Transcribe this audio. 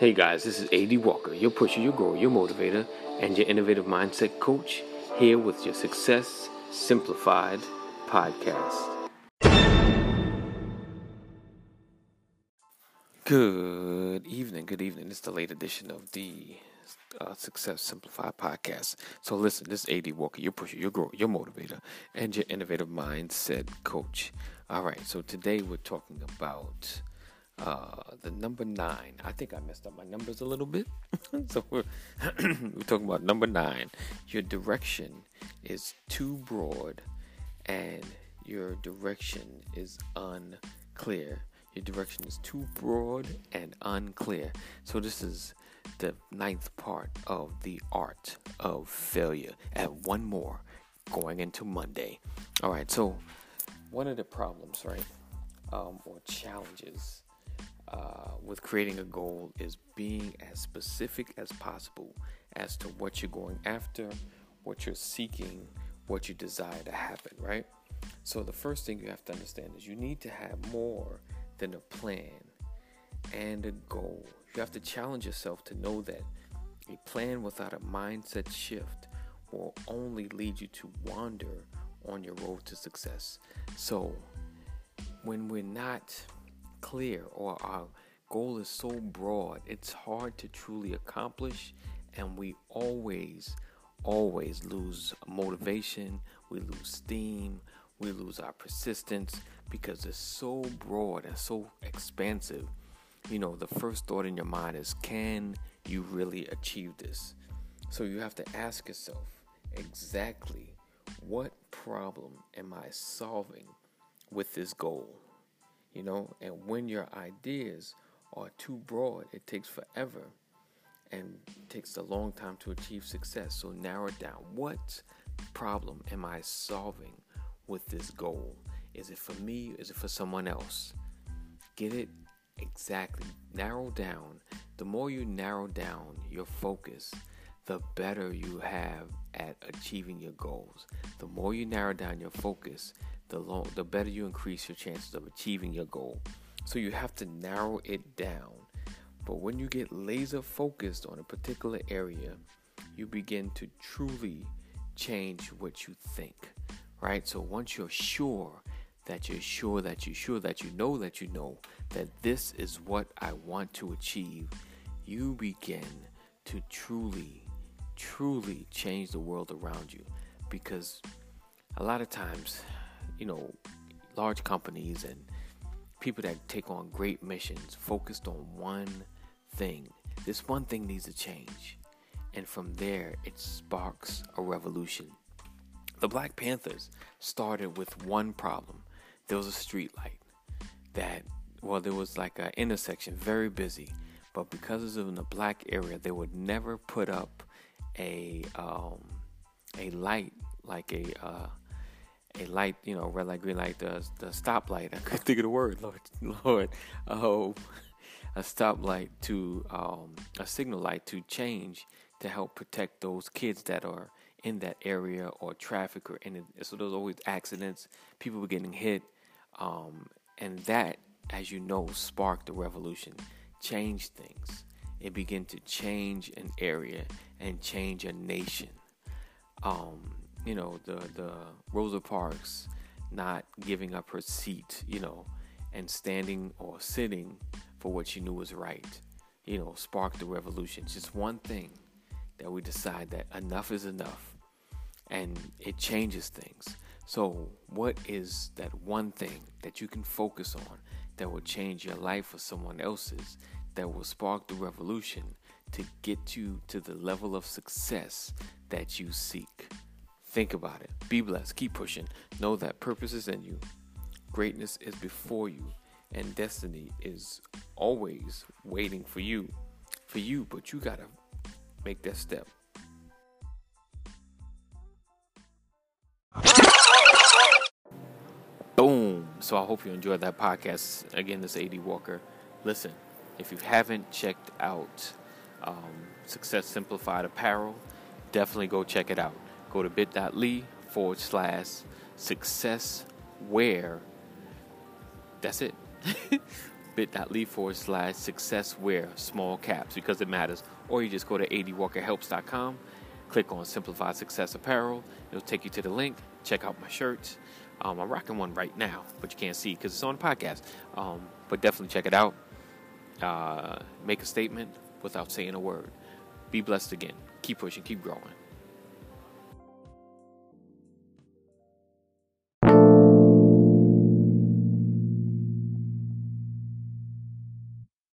Hey guys, this is AD Walker, your pusher, your grower, your motivator, and your innovative mindset coach, here with your Success Simplified podcast. Good evening, good evening. It's the late edition of the uh, Success Simplified podcast. So listen, this is AD Walker, your pusher, your grower, your motivator, and your innovative mindset coach. All right, so today we're talking about uh, the number nine. I think I messed up my numbers a little bit. so we're, we're talking about number nine. Your direction is too broad and your direction is unclear. Your direction is too broad and unclear. So this is the ninth part of the art of failure. And one more going into Monday. All right, so one of the problems, right, um, or challenges uh, with creating a goal is being as specific as possible as to what you're going after, what you're seeking, what you desire to happen, right? So, the first thing you have to understand is you need to have more than a plan and a goal. You have to challenge yourself to know that a plan without a mindset shift will only lead you to wander on your road to success. So, when we're not clear or our goal is so broad, it's hard to truly accomplish, and we always, always lose motivation, we lose steam, we lose our persistence because it's so broad and so expansive. You know, the first thought in your mind is, can you really achieve this? So you have to ask yourself exactly what problem am I solving with this goal? You know and when your ideas are too broad it takes forever and takes a long time to achieve success. So narrow it down. What problem am i solving with this goal? Is it for me? Is it for someone else? Get it exactly. Narrow down. The more you narrow down your focus the better you have at achieving your goals. The more you narrow down your focus the long, the better you increase your chances of achieving your goal. So you have to narrow it down. But when you get laser focused on a particular area, you begin to truly change what you think, right? So once you're sure that you're sure that you're sure that you know that you know that this is what I want to achieve, you begin to truly, truly change the world around you. Because a lot of times you know, large companies and people that take on great missions focused on one thing. This one thing needs to change. And from there, it sparks a revolution. The Black Panthers started with one problem there was a street light that, well, there was like an intersection, very busy. But because it was in the black area, they would never put up a um, a light like a uh, a light, you know, red light, green light, the the stoplight. I couldn't think of the word, Lord, Lord. Oh, a stoplight to um, a signal light to change to help protect those kids that are in that area or traffic or in it. So there's always accidents, people were getting hit, um, and that, as you know, sparked the revolution, changed things. It began to change an area and change a nation. Um, you know, the the Rosa Parks not giving up her seat, you know, and standing or sitting for what she knew was right, you know, sparked the revolution. Just one thing that we decide that enough is enough and it changes things. So, what is that one thing that you can focus on that will change your life or someone else's that will spark the revolution to get you to the level of success that you seek? Think about it. Be blessed. Keep pushing. Know that purpose is in you, greatness is before you, and destiny is always waiting for you. For you, but you gotta make that step. Boom. So I hope you enjoyed that podcast. Again, this is AD Walker. Listen, if you haven't checked out um, Success Simplified Apparel, definitely go check it out go to bit.ly forward slash success wear. That's it. bit.ly forward slash success wear small caps because it matters. Or you just go to adwalkerhelps.com, click on Simplified Success Apparel. It'll take you to the link. Check out my shirts. Um, I'm rocking one right now, but you can't see because it's on the podcast. Um, but definitely check it out. Uh, make a statement without saying a word. Be blessed again. Keep pushing, keep growing.